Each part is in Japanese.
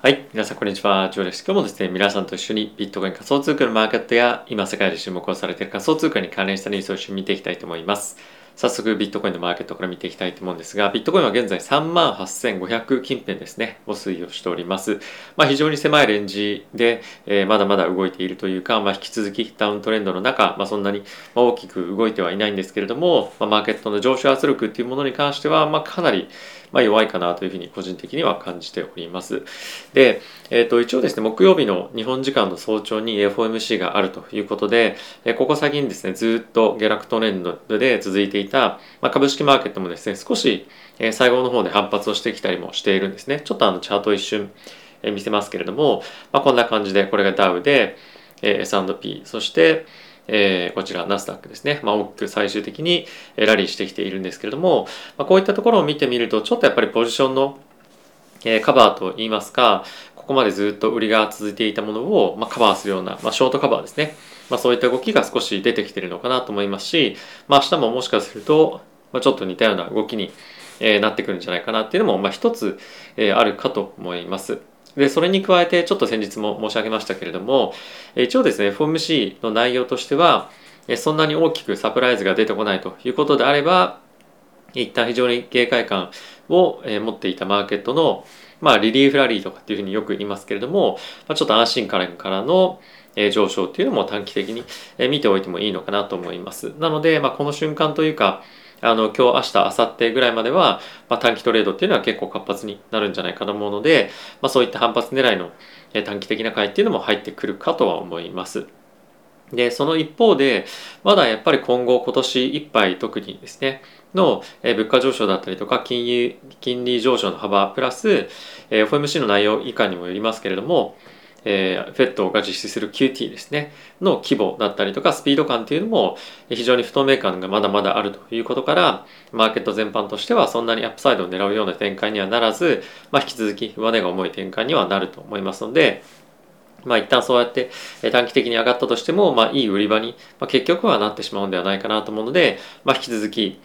はい。皆さん、こんにちは。ジョーです。今日もですね、皆さんと一緒にビットコイン仮想通貨のマーケットや、今世界で注目をされている仮想通貨に関連したニュースを一緒に見ていきたいと思います。早速、ビットコインのマーケットから見ていきたいと思うんですが、ビットコインは現在38,500近辺ですね、を推移をしております。まあ、非常に狭いレンジで、えー、まだまだ動いているというか、まあ、引き続きダウントレンドの中、まあ、そんなに大きく動いてはいないんですけれども、まあ、マーケットの上昇圧力っていうものに関しては、まあ、かなりまあ、弱いかなというふうに個人的には感じております。で、えー、と一応ですね、木曜日の日本時間の早朝に FOMC があるということで、えここ最近ですね、ずっと下落トレンドで続いていた、まあ、株式マーケットもですね、少し最後の方で反発をしてきたりもしているんですね。ちょっとあのチャート一瞬見せますけれども、まあ、こんな感じで、これがダウで、S&P、そして、えー、こちらナスダックですね、まあ、大きく最終的にラリーしてきているんですけれども、まあ、こういったところを見てみるとちょっとやっぱりポジションの、え、カバーといいますかここまでずっと売りが続いていたものを、まあ、カバーするような、まあ、ショートカバーですね、まあ、そういった動きが少し出てきているのかなと思いますし、まあ、明日ももしかすると、まあ、ちょっと似たような動きに、え、なってくるんじゃないかなっていうのも、まあ、一つ、えー、あるかと思います。で、それに加えて、ちょっと先日も申し上げましたけれども、一応ですね、FOMC の内容としては、そんなに大きくサプライズが出てこないということであれば、一旦非常に警戒感を持っていたマーケットの、まあ、リリーフラリーとかっていうふうによく言いますけれども、ま、ちょっと安心感からの上昇っていうのも短期的に見ておいてもいいのかなと思います。なので、まあ、この瞬間というか、あの今日明日明後日ぐらいまでは、まあ、短期トレードっていうのは結構活発になるんじゃないかと思うので、まあ、そういった反発狙いの短期的な買いっていうのも入ってくるかとは思います。で、その一方で、まだやっぱり今後今年いっぱい特にですね、の物価上昇だったりとか金融金利上昇の幅プラス FOMC の内容以下にもよりますけれどもえー、FED が実施する QT ですね、の規模だったりとかスピード感っていうのも非常に不透明感がまだまだあるということから、マーケット全般としてはそんなにアップサイドを狙うような展開にはならず、まあ、引き続き上値が重い展開にはなると思いますので、まあ一旦そうやって短期的に上がったとしても、まあいい売り場に、まあ、結局はなってしまうんではないかなと思うので、まあ引き続き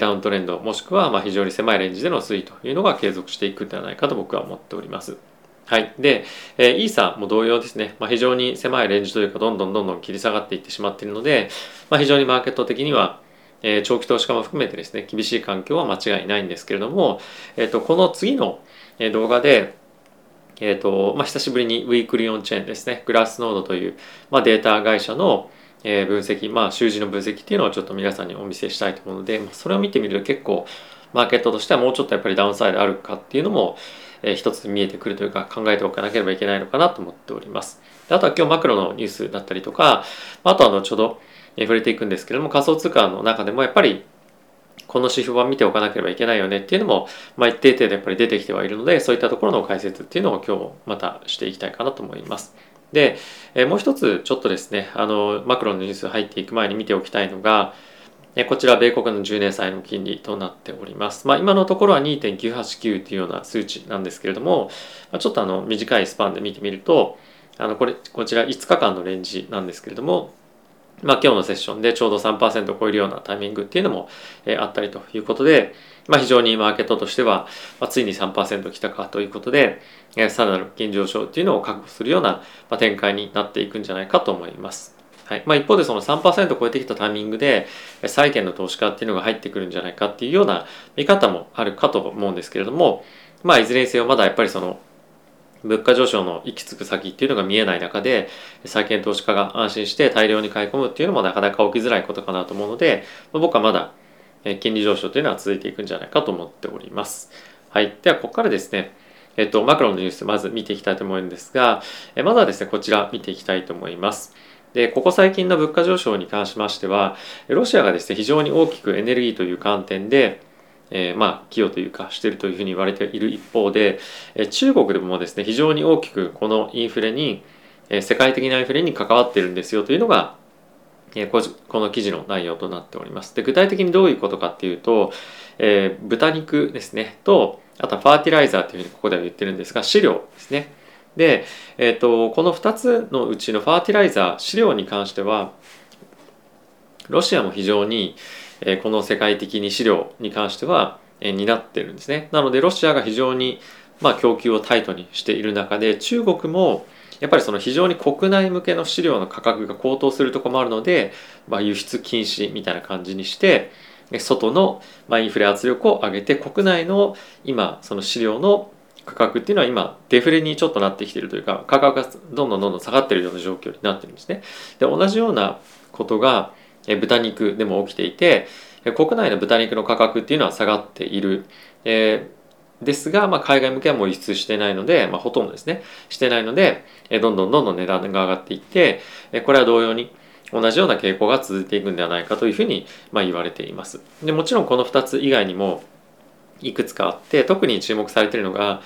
ダウントレンドもしくはまあ非常に狭いレンジでの推移というのが継続していくんではないかと僕は思っております。はい。で、えー、イーサも同様ですね、まあ、非常に狭いレンジというか、どんどんどんどん切り下がっていってしまっているので、まあ、非常にマーケット的には、えー、長期投資家も含めてですね、厳しい環境は間違いないんですけれども、えっ、ー、と、この次の動画で、えっ、ー、と、まあ、久しぶりにウィークリーオンチェーンですね、グラスノードという、まあ、データ会社の、え、分析、まあ、習字の分析っていうのをちょっと皆さんにお見せしたいと思うので、まあ、それを見てみると結構、マーケットとしてはもうちょっとやっぱりダウンサイドあるかっていうのも、え一つ見えてくるというか考えておかなければいけないのかなと思っております。あとは今日マクロのニュースだったりとか、あとは後ほど触れていくんですけれども仮想通貨の中でもやっぱりこの指標は見ておかなければいけないよねっていうのも、まあ、一定程度やっぱり出てきてはいるのでそういったところの解説っていうのを今日またしていきたいかなと思います。で、えもう一つちょっとですねあのマクロのニュース入っていく前に見ておきたいのがこちら、米国の10年債の金利となっております。まあ、今のところは2.989というような数値なんですけれども、ちょっとあの短いスパンで見てみると、あのこれこちら5日間のレンジなんですけれども、まあ、今日のセッションでちょうど3%を超えるようなタイミングっていうのも、えあったりということで、まあ、非常にマーケットとしては、まあ、ついに3%来たかということで、えさらなる金上昇っていうのを確保するような、ま展開になっていくんじゃないかと思います。はいまあ、一方でその3%超えてきたタイミングで債券の投資家っていうのが入ってくるんじゃないかっていうような見方もあるかと思うんですけれども、まあ、いずれにせよまだやっぱりその物価上昇の行き着く先っていうのが見えない中で債券投資家が安心して大量に買い込むっていうのもなかなか起きづらいことかなと思うので僕はまだ金利上昇というのは続いていくんじゃないかと思っております。はい。では、ここからですね、えっと、マクロのニュースまず見ていきたいと思うんですが、まずはですね、こちら見ていきたいと思います。でここ最近の物価上昇に関しましてはロシアがですね非常に大きくエネルギーという観点でえー、まあ寄与というかしているというふうに言われている一方で、え中国でもですね非常に大きくこのインフレに、え世界的なインフレに関わっているんですよというのが、えこの記事の内容となっております。で具体的にどういうことかっていうと、えー、豚肉ですねとあとはファーティライザーというふうにここでは言ってるんですが飼料ですねで、えーと、この2つのうちのファーティライザー飼料に関してはロシアも非常に、えー、この世界的に飼料に関しては、えー、担ってるんですね。なのでロシアが非常にまあ、供給をタイトにしている中で中国もやっぱりその非常に国内向けの飼料の価格が高騰するとこもあるので、まあ、輸出禁止みたいな感じにして外のインフレ圧力を上げて国内の今その飼料の価格っていうのは今デフレにちょっとなってきてるというか価格がどんどんどんどん下がってるような状況になってるんですね。で同じようなことが豚肉でも起きていて国内の豚肉の価格っていうのは下がっている。えーですが、まあ、海外向けはもう輸出してないので、まあ、ほとんどですねしてないのでどんどんどんどん値段が上がっていってこれは同様に同じような傾向が続いていくんではないかというふうにまあ言われていますでもちろんこの2つ以外にもいくつかあって特に注目されているのが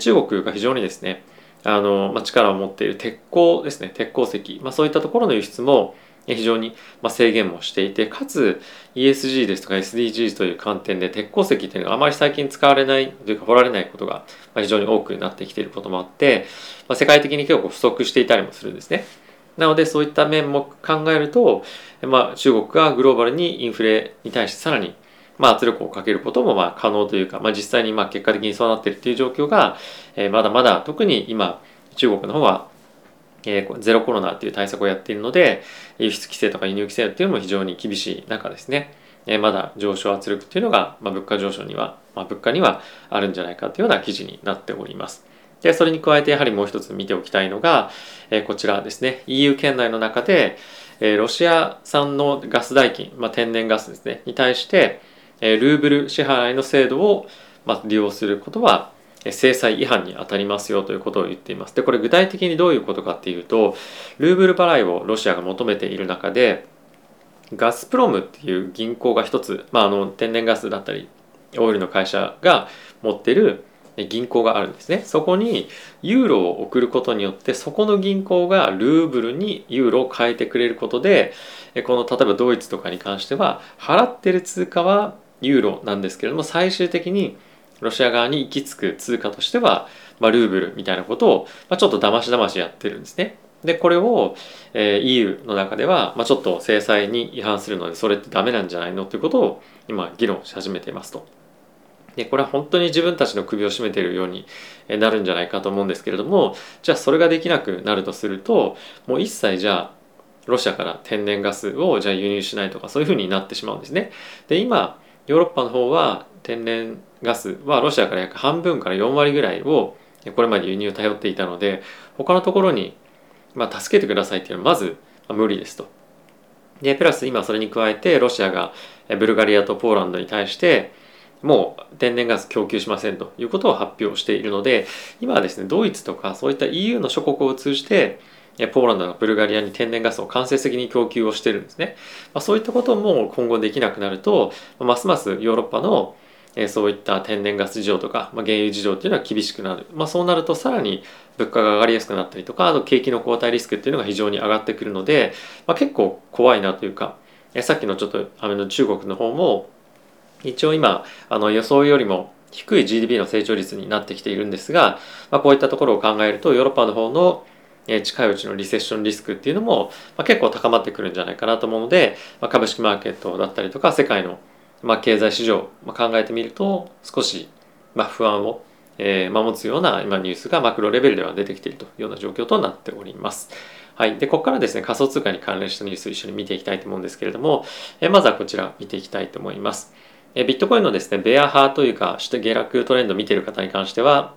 中国が非常にですねあの、まあ、力を持っている鉄鋼ですね鉄鉱石、まあ、そういったところの輸出も非常に制限もしていてかつ ESG ですとか SDGs という観点で鉄鉱石っていうのがあまり最近使われないというか掘られないことが非常に多くなってきていることもあって、まあ、世界的に結構不足していたりもするんですね。なのでそういった面も考えると、まあ、中国がグローバルにインフレに対してさらにまあ、圧力をかけることもまあ可能というか、まあ、実際にまあ結果的にそうなっているという状況が、えー、まだまだ特に今中国の方は、えー、ゼロコロナっていう対策をやっているので輸出規制とか輸入規制っていうのも非常に厳しい中ですね、えー、まだ上昇圧力っていうのが、まあ、物価上昇には、まあ、物価にはあるんじゃないかというような記事になっております。でそれに加えてやはりもう一つ見ておきたいのが、えー、こちらですね EU 圏内の中で、えー、ロシア産のガス代金、まあ、天然ガスですねに対してルーブル支払いの制度を利用することは制裁違反に当たりますよということを言っています。でこれ具体的にどういうことかっていうとルーブル払いをロシアが求めている中でガスプロムっていう銀行が一つ、まあ、あの天然ガスだったりオイルの会社が持ってる銀行があるんですねそこにユーロを送ることによってそこの銀行がルーブルにユーロを変えてくれることでこの例えばドイツとかに関しては払ってる通貨はユーロなんですけれども最終的にロシア側に行き着く通貨としては、まあ、ルーブルみたいなことを、まあ、ちょっとだましだましやってるんですね。でこれを、えー、EU の中では、まあ、ちょっと制裁に違反するのでそれってダメなんじゃないのということを今議論し始めていますと。でこれは本当に自分たちの首を絞めているようになるんじゃないかと思うんですけれどもじゃあそれができなくなるとするともう一切じゃあロシアから天然ガスをじゃあ輸入しないとかそういうふうになってしまうんですね。で今ヨーロッパの方は天然ガスはロシアから約半分から4割ぐらいをこれまで輸入頼っていたので他のところに、まあ、助けてくださいっていうのはまず無理ですと。でプラス今それに加えてロシアがブルガリアとポーランドに対してもう天然ガス供給しませんということを発表しているので今はですねドイツとかそういった EU の諸国を通じてポーランドがブルガリアに天然ガスを間接的に供給をしてるんですね、まあ、そういったことも今後できなくなるとますますヨーロッパのそういった天然ガス事情とか、まあ、原油事情っていうのは厳しくなる、まあ、そうなるとさらに物価が上がりやすくなったりとかあと景気の後退リスクっていうのが非常に上がってくるので、まあ、結構怖いなというかさっきのちょっとあの中国の方も一応今あの予想よりも低い GDP の成長率になってきているんですが、まあ、こういったところを考えるとヨーロッパの方の近いうちのリセッションリスクっていうのも、結構高まってくるんじゃないかなと思うので、株式マーケットだったりとか世界の、経済市場、まあ、考えてみると少し、不安を、えー、持つような今ニュースがマクロレベルでは出てきているというような状況となっております。はい。で、ここからですね、仮想通貨に関連したニュースを一緒に見ていきたいと思うんですけれども、え、まずはこちら見ていきたいと思います。え、ビットコインのですね、ベア派というか、下下落トレンドを見ている方に関しては、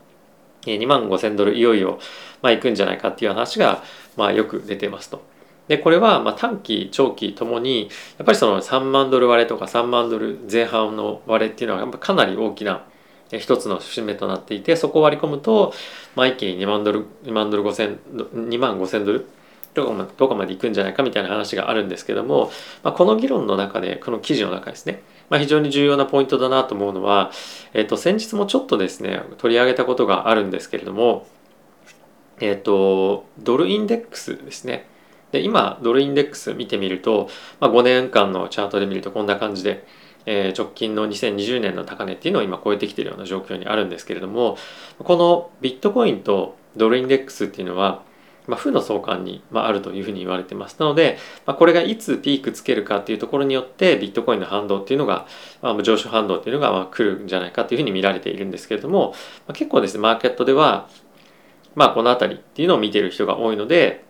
2万5000ドルいよいよ、まあ、行くんじゃないかっていう話が、まあ、よく出てますと。でこれはまあ短期長期ともにやっぱりその3万ドル割れとか3万ドル前半の割れっていうのはやっぱかなり大きな一つの節目となっていてそこを割り込むと、まあ、一気に2万ドル2万ドル5000 2万5000ドルどこまどこまで行くんじゃないかみたいな話があるんですけども、まあ、この議論の中でこの記事の中ですね、まあ、非常に重要なポイントだなと思うのは、えっと、先日もちょっとですね取り上げたことがあるんですけれども、えっと、ドルインデックスですね。で今ドルインデックス見てみると、まあ、5年間のチャートで見るとこんな感じで、えー、直近の2020年の高値っていうのを今超えてきているような状況にあるんですけれどもこのビットコインとドルインデックスっていうのはまあ、負の相関に、まあ、るというふうに言われてますなので、まあ、これがいつピークつけるかっていうところによってビットコインの反動っていうのが、まあ、上昇反動っていうのがまあ来るんじゃないかというふうに見られているんですけれども、まあ、結構ですねマーケットではまあこの辺りっていうのを見てる人が多いので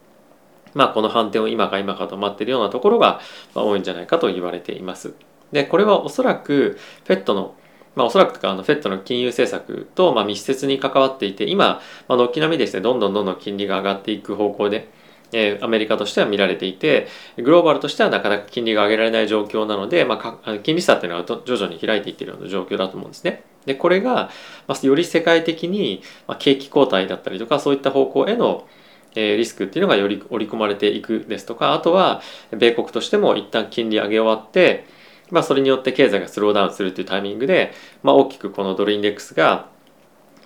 まあこの反転を今か今かと待ってるようなところが多いんじゃないかと言われています。でこれはおそらく FED のまあ、おそらくあの FED の金融政策とまあ密接に関わっていて今、まあ、軒並みですねどんどんどんどん金利が上がっていく方向で、えー、アメリカとしては見られていてグローバルとしてはなかなか金利が上げられない状況なので、まあ、金利差っていうのは徐々に開いていっているような状況だと思うんですね。でこれが、まあ、より世界的に、まあ、景気後退だったりとかそういった方向へのえリスクっていうのがより織り込まれていくですとかあとは米国としても一旦金利上げ終わってまあ、それによって経済がスローダウンするというタイミングで、まあ、大きくこのドルインデックスが、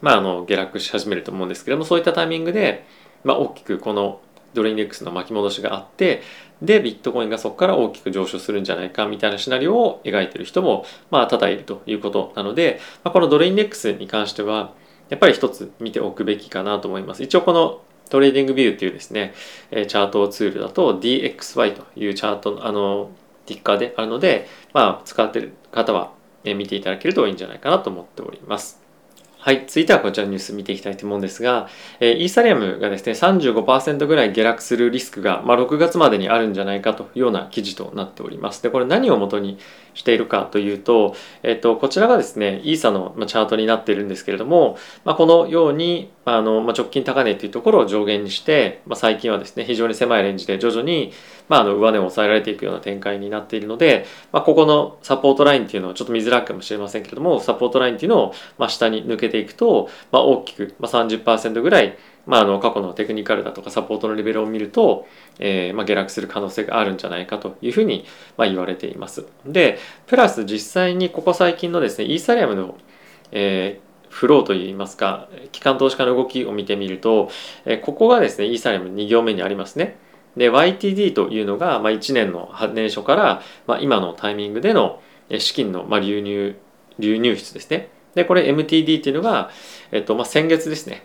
まあ、あの下落し始めると思うんですけれどもそういったタイミングで、まあ、大きくこのドルインデックスの巻き戻しがあってでビットコインがそこから大きく上昇するんじゃないかみたいなシナリオを描いている人もまあ多々いるということなので、まあ、このドルインデックスに関してはやっぱり一つ見ておくべきかなと思います。一応この TradingView っていうですね、チャートツールだと DXY というチャートあのティッカーであるので、まあ、使ってる方は見ていただけるといいんじゃないかなと思っております。はい。続いてはこちらのニュース見ていきたいと思うんですが、えイーサリアムがですね、35%ぐらい下落するリスクが、まあ、6月までにあるんじゃないかというような記事となっております。で、これ何を元にしているかというと、えっと、こちらがですね、イーサのチャートになっているんですけれども、まあ、このように、あのまあ、直近高値というところを上限にして、まあ、最近はですね、非常に狭いレンジで徐々に、まあ、あの上値を抑えられていくような展開になっているので、まあ、ここのサポートラインっていうのはちょっと見づらくかもしれませんけれども、サポートラインっていうのを、まあ、下に抜けていくと、まあ、大きく、まあ30%ぐらい、まあ、あの過去のテクニカルだとかサポートのレベルを見ると、えーまあ、下落する可能性があるんじゃないかというふうに、まあ、言われています。で、プラス実際にここ最近のですね、イーサリアムの、えーフローといいますか機関投資家の動きを見てみると、えここがですねイーサリアム2行目にありますね。で YTD というのが、まあ、1年の年初から、まあ、今のタイミングでの資金の、まあ、流入流入出ですね。でこれ MTD っていうのが、えっとまあ、先月ですね。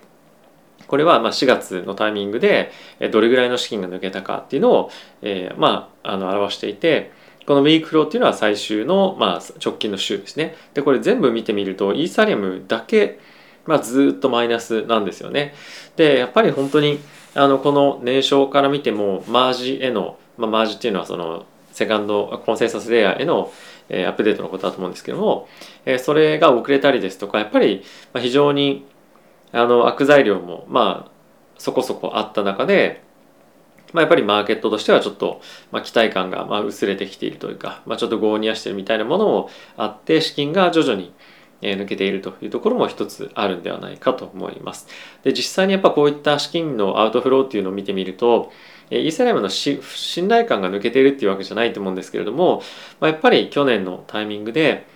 これはまあ4月のタイミングでどれぐらいの資金が抜けたかっていうのを、え、まああの表していてこのウィークフローっていうのは最終の、まあ、直近の週ですね。でこれ全部見てみるとイーサリアムだけ、まあ、ずっとマイナスなんですよね。でやっぱり本当にあのこの年商から見てもマージへの、まあ、マージっていうのはそのセカンドコンセンサスレイヤーへのアップデートのことだと思うんですけども、それが遅れたりですとかやっぱり非常にあの悪材料もまあそこそこあった中で、まあ、やっぱりマーケットとしてはちょっと、まあ、期待感がまあ薄れてきているというか、まあ、ちょっと合にやしてるみたいなものもあって資金が徐々に抜けているというところも一つあるんではないかと思います。で実際にやっぱこういった資金のアウトフローっていうのを見てみるとイーサリアムの信頼感が抜けているっていうわけじゃないと思うんですけれども、まあ、やっぱり去年のタイミングで、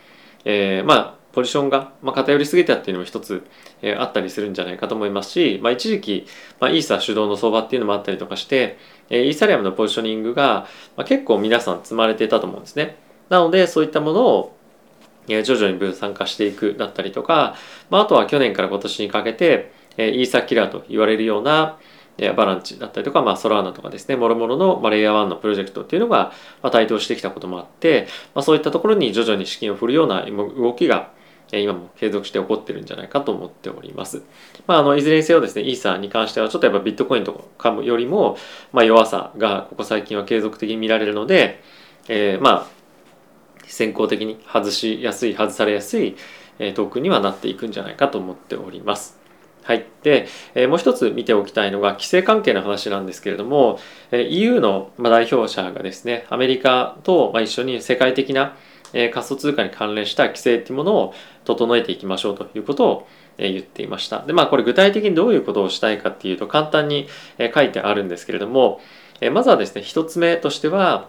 えー、まあポジションが、まあ、偏りすぎたっていうのも一つ、えー、あったりするんじゃないかと思いますし、まあ、一時期、まあ、イーサ主導の相場っていうのもあったりとかして、えー、イーサリアムのポジショニングが、まあ、結構皆さん積まれてたと思うんですね。なのでそういったものを徐々に分散化していくだったりとか、まあ、あとは去年から今年にかけてえイーサキラーと言われるようなバランチだったりとか、まあ、ソラーナとかですね、もろもろの、まあ、レイヤー1のプロジェクトっていうのが、まあ、台頭してきたこともあって、まあ、そういったところに徐々に資金を振るような動きが、今も継続して起こってるんじゃないかと思っております。まあ、あのいずれにせよですね、イーサーに関してはちょっとやっぱビットコインとかよりも、まあ、弱さがここ最近は継続的に見られるので、えー、まあ先行的に外しやすい外されやすいトークンにはなっていくんじゃないかと思っております。はい。で、えー、もう一つ見ておきたいのが規制関係の話なんですけれども、えー、EU の代表者がですね、アメリカと一緒に世界的なえ仮想通貨に関連した規制っていうものを整えていきましょうということを言っていました。で、まあこれ具体的にどういうことをしたいかっていうと簡単に書いてあるんですけれども、まずはですね、一つ目としては、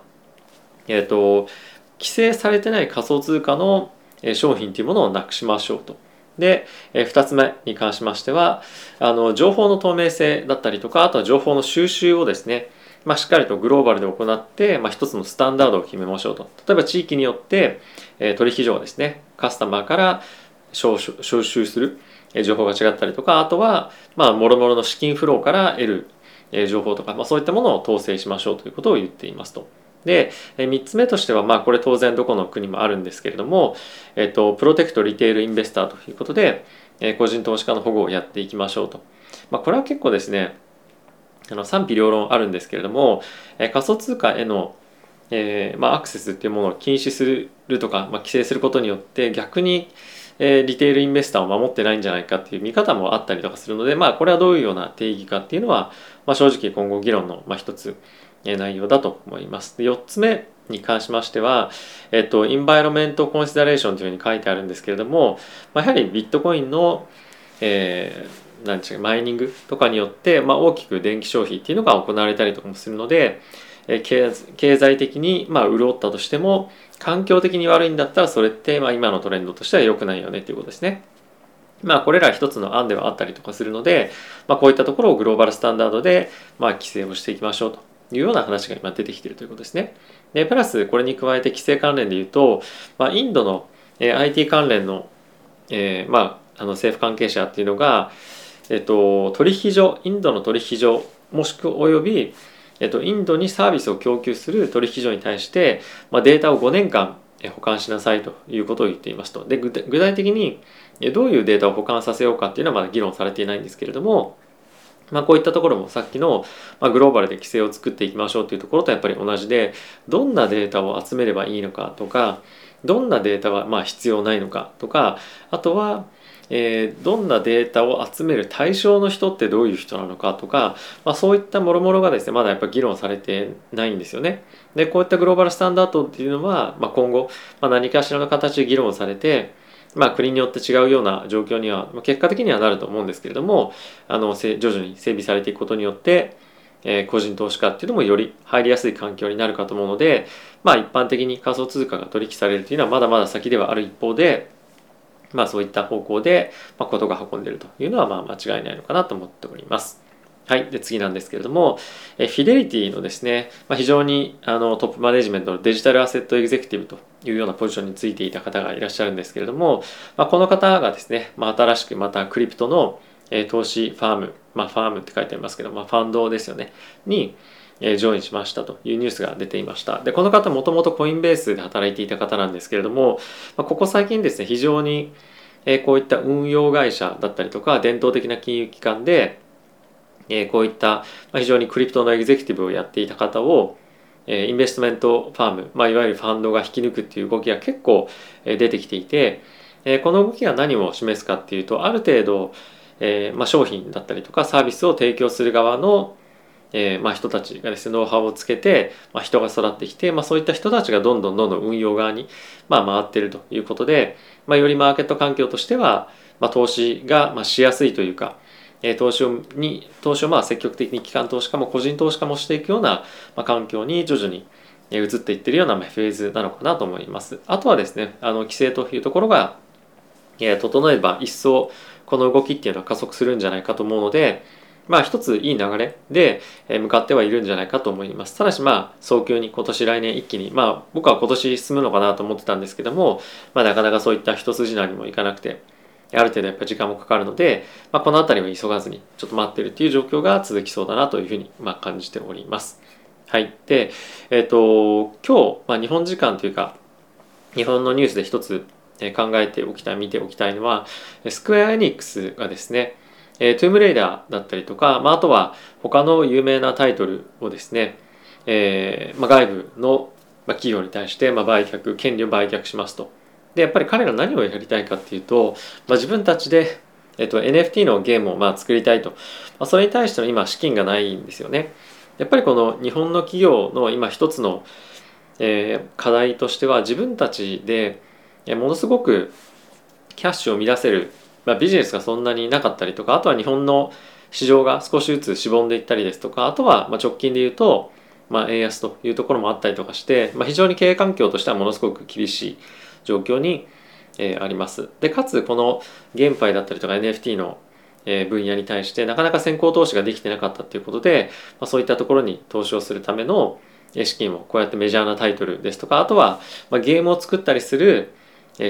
えっ、ー、と、規制されてない仮想通貨の商品というものをなくしましょうと。で、え2つ目に関しましてはあの情報の透明性だったりとかあとは情報の収集をですね、まあ、しっかりとグローバルで行って、まあ、一つのスタンダードを決めましょうと例えば地域によって、え取引所ですねカスタマーから招集する情報が違ったりとかあとはまあもろもろの資金フローから得る情報とか、まあ、そういったものを統制しましょうということを言っていますと。で3つ目としてはまあこれ当然どこの国もあるんですけれども、えっと、プロテクトリテールインベスターということで個人投資家の保護をやっていきましょうと、まあ、これは結構ですねあの賛否両論あるんですけれどもえ仮想通貨へのえーまあ、アクセスっていうものを禁止するとか、まあ、規制することによって逆に、えー、リテールインベスターを守ってないんじゃないかっていう見方もあったりとかするので、まあ、これはどういうような定義かっていうのは、まあ、正直今後議論の、まあ、一つ内容だと思います。で4つ目に関しましては、えっと、インバイロメントコンシダレーションというふうに書いてあるんですけれども、まあ、やはりビットコインの、えー、なんでうマイニングとかによって、まあ、大きく電気消費っていうのが行われたりとかもするので、えー、経済的に、まあ、潤ったとしても環境的に悪いんだったらそれって、まあ、今のトレンドとしては良くないよねっていうことですね。まあこれら一つの案ではあったりとかするので、まあ、こういったところをグローバルスタンダードで、まあ、規制をしていきましょうというような話が今出てきているということですね。でプラスこれに加えて規制関連で言うと、まあ、インドの、えー、IT 関連の,、えーまあ、あの政府関係者っていうのが、えっと、取引所インドの取引所もしくおよび、えっと、インドにサービスを供給する取引所に対して、まあ、データを5年間保管しなさいということを言っていますと。で具体的にどういうデータを保管させようかっていうのはまだ議論されていないんですけれども、まあ、こういったところもさっきの、ま、グローバルで規制を作っていきましょうというところとやっぱり同じでどんなデータを集めればいいのかとかどんなデータはまあ必要ないのかとかあとは、えー、どんなデータを集める対象の人ってどういう人なのかとか、まあ、そういったもろもろがですねまだやっぱ議論されてないんですよね。でこういったグローバルスタンダードっていうのは、まあ、今後、まあ、何かしらの形で議論されてまあ、国によって違うような状況にはま結果的にはなると思うんですけれどもあの徐々に整備されていくことによって、え、個人投資家っていうのもより入りやすい環境になるかと思うので、まあ、一般的に仮想通貨が取引されるというのはまだまだ先ではある一方で、まあ、そういった方向で、まあ、ことが運んでいるというのはまあ間違いないのかなと思っております。はい。で、次なんですけれども、えフィデリティのですね、まあ、非常にあのトップマネジメントのデジタルアセットエグゼクティブというようなポジションについていた方がいらっしゃるんですけれども、まあ、この方がですね、まあ、新しくまたクリプトの、え投資ファーム、まあ、ファームって書いてありますけど、まあ、ファンドですよね、に、えジョインしましたというニュースが出ていました。で、この方もともとコインベースで働いていた方なんですけれども、ここ最近ですね、非常に、こういった運用会社だったりとか、伝統的な金融機関で、こういった非常にクリプトのエグゼクティブをやっていた方をインベストメントファーム、まあ、いわゆるファンドが引き抜くっていう動きが結構出てきていてこの動きが何を示すかっていうとある程度、えまあ、商品だったりとかサービスを提供する側のえーまあ、人たちがですねノウハウをつけて、まあ、人が育ってきて、まあ、そういった人たちがどんどんどんどん運用側に、まあ、回っているということで、まあ、よりマーケット環境としては、まあ、投資が、まあ、しやすいというか、え投資をに投資をまあ積極的に機関投資家も個人投資家もしていくような、まあ、環境に徐々に移っていってるようなフェーズなのかなと思います。あとはですね、あの規制というところが、え整えば一層この動きっていうのは加速するんじゃないかと思うので、まあ一ついい流れで向かってはいるんじゃないかと思います。ただしまあ早急に今年来年一気に、まあ僕は今年進むのかなと思ってたんですけども、まあなかなかそういった一筋縄にもいかなくて、ある程度やっぱ時間もかかるので、まあ、この辺りは急がずにちょっと待ってるっていう状況が続きそうだなというふうにまあ感じております。はい。で、えっ、ー、と、今日、まあ、日本時間というか、日本のニュースで一つ考えておきたい、見ておきたいのは、スクエアエニックスがですね、えトゥームレイダーだったりとか、まあ、あとは他の有名なタイトルをですね、えーまあ、外部の企業に対して、ま、売却、権利を売却しますと。でやっぱり彼ら何をやりたいかっていうと、まあ、自分たちで、えっと、NFT のゲームをまあ作りたいと、まあ、それに対しての今資金がないんですよねやっぱりこの日本の企業の今一つの、えー、課題としては自分たちでものすごくキャッシュを乱せる、まあ、ビジネスがそんなになかったりとかあとは日本の市場が少しずつしぼんでいったりですとかあとはま直近で言うと、まあ、円安というところもあったりとかして、まあ、非常に経営環境としてはものすごく厳しい状況に、えー、あります。でかつこのゲームパイだったりとか NFT の分野に対してなかなか先行投資ができてなかったっていうことで、まあ、そういったところに投資をするための資金をこうやってメジャーなタイトルですとかあとは、ま、ゲームを作ったりする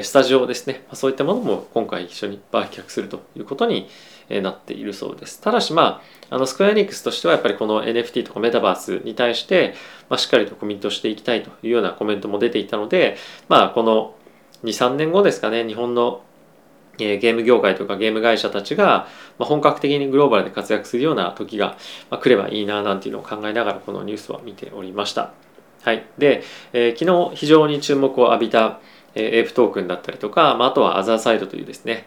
スタジオですね、そういったものも今回一緒に売却するということになっているそうです。ただし、まあ、あのスクエアエニックスとしてはやっぱりこの NFT とかメタバースに対して、まあ、しっかりとコミットしていきたいというようなコメントも出ていたので、まあ、この2、3年後ですかね、日本のゲーム業界とかゲーム会社たちが本格的にグローバルで活躍するような時が来ればいいななんていうのを考えながらこのニュースは見ておりました。はい。で、えー、昨日非常に注目を浴びたエープトークンだったりとか、まあ、あとはアザーサイドというですね、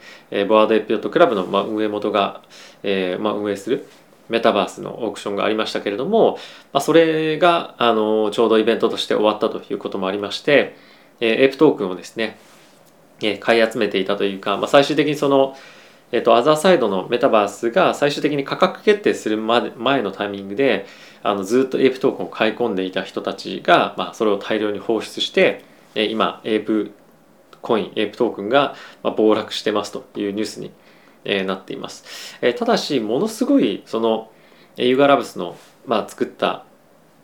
ボワードエピオットクラブの、まあ、運営元が、えーまあ、運営するメタバースのオークションがありましたけれども、まあ、それがあのちょうどイベントとして終わったということもありまして、えー、エープトークンをですね、えー、買い集めていたというか、まあ、最終的にその、えーと、アザーサイドのメタバースが最終的に価格決定するまで前のタイミングであのずっとエープトークンを買い込んでいた人たちが、まあ、それを大量に放出してえ今エープコインエープトークンが暴落してますというニュースになっています、えただしものすごいそのユーガラブスの、まあ、作った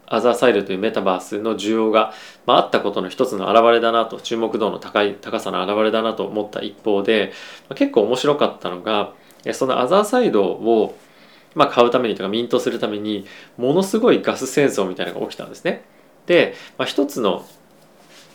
アザーサイドというメタバースの需要が、まあ、あったことの一つの表れだなと注目度の高い高さの表れだなと思った一方で、まあ、結構面白かったのがそのアザーサイドを、まあ、買うためにとかミントするためにものすごいガス戦争みたいなのが起きたんですね。で、まあ、一つの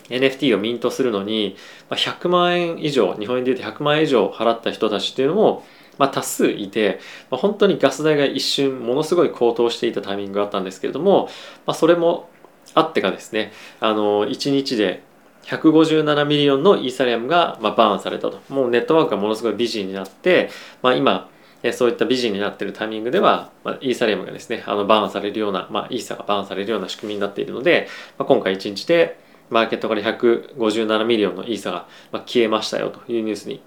NFT をミントするのに100万円以上日本円で言うと100万円以上払った人たちっていうのも、まあ、多数いて、まあ、本当にガス代が一瞬ものすごい高騰していたタイミングがあったんですけれども、まあ、それもあってかですねあの1日で157 million のイーサリアムがまあ burn されたと。もうネットワークがものすごい美人になって、まあ、今そういった美人になっているタイミングでは、まあ、イーサリアムがですねあの burn されるような、まあ、イーサが burn されるような仕組みになっているので、まあ、今回1日でマーケットから157 million のイーサが消えましたよというニュースに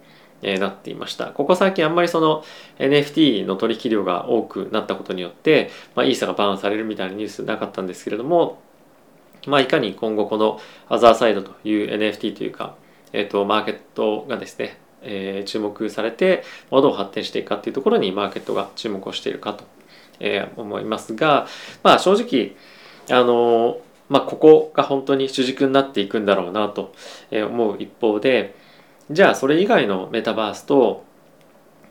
なっていました。ここ最近あんまりその NFT の取引量が多くなったことによって、まあ、イーサが burn されるみたいなニュースなかったんですけれども、まあ、いかに今後この Otherside という NFT というか、えーと、マーケットがですね、えー、注目されてどう発展していくかっていうところにマーケットが注目をしているかと、えー、思いますが、まあ、正直あのまあ、ここが本当に主軸になっていくんだろうなと思う一方でじゃあそれ以外のメタバースと、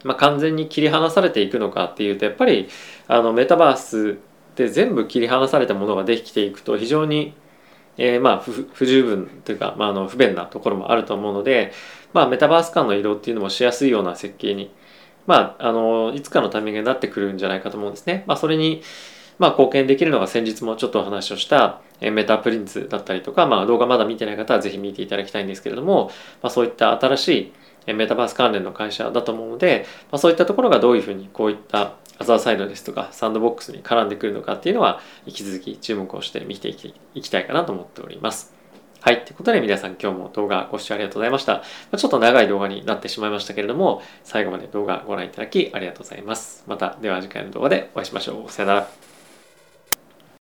まあ、完全に切り離されていくのかっていうとやっぱりあのメタバースで全部切り離されたものができていくと非常に、えー、まあ不十分というか、まあ、あの不便なところもあると思うので、まあ、メタバース間の移動っていうのもしやすいような設計に、まあ、あのいつかのタイミングになってくるんじゃないかと思うんですね。まあ、それにまあ、貢献できるのが先日もちょっとお話をしたメタプリンツだったりとか、まあ、動画まだ見てない方はぜひ見ていただきたいんですけれども、まあ、そういった新しいメタバース関連の会社だと思うので、まあ、そういったところがどういうふうにこういったアザーサイドですとかサンドボックスに絡んでくるのかっていうのは引き続き注目をして見ていきたいかなと思っております。はい。ということで皆さん今日も動画ご視聴ありがとうございました。ちょっと長い動画になってしまいましたけれども、最後まで動画ご覧いただきありがとうございます。また、では次回の動画でお会いしましょう。さよなら。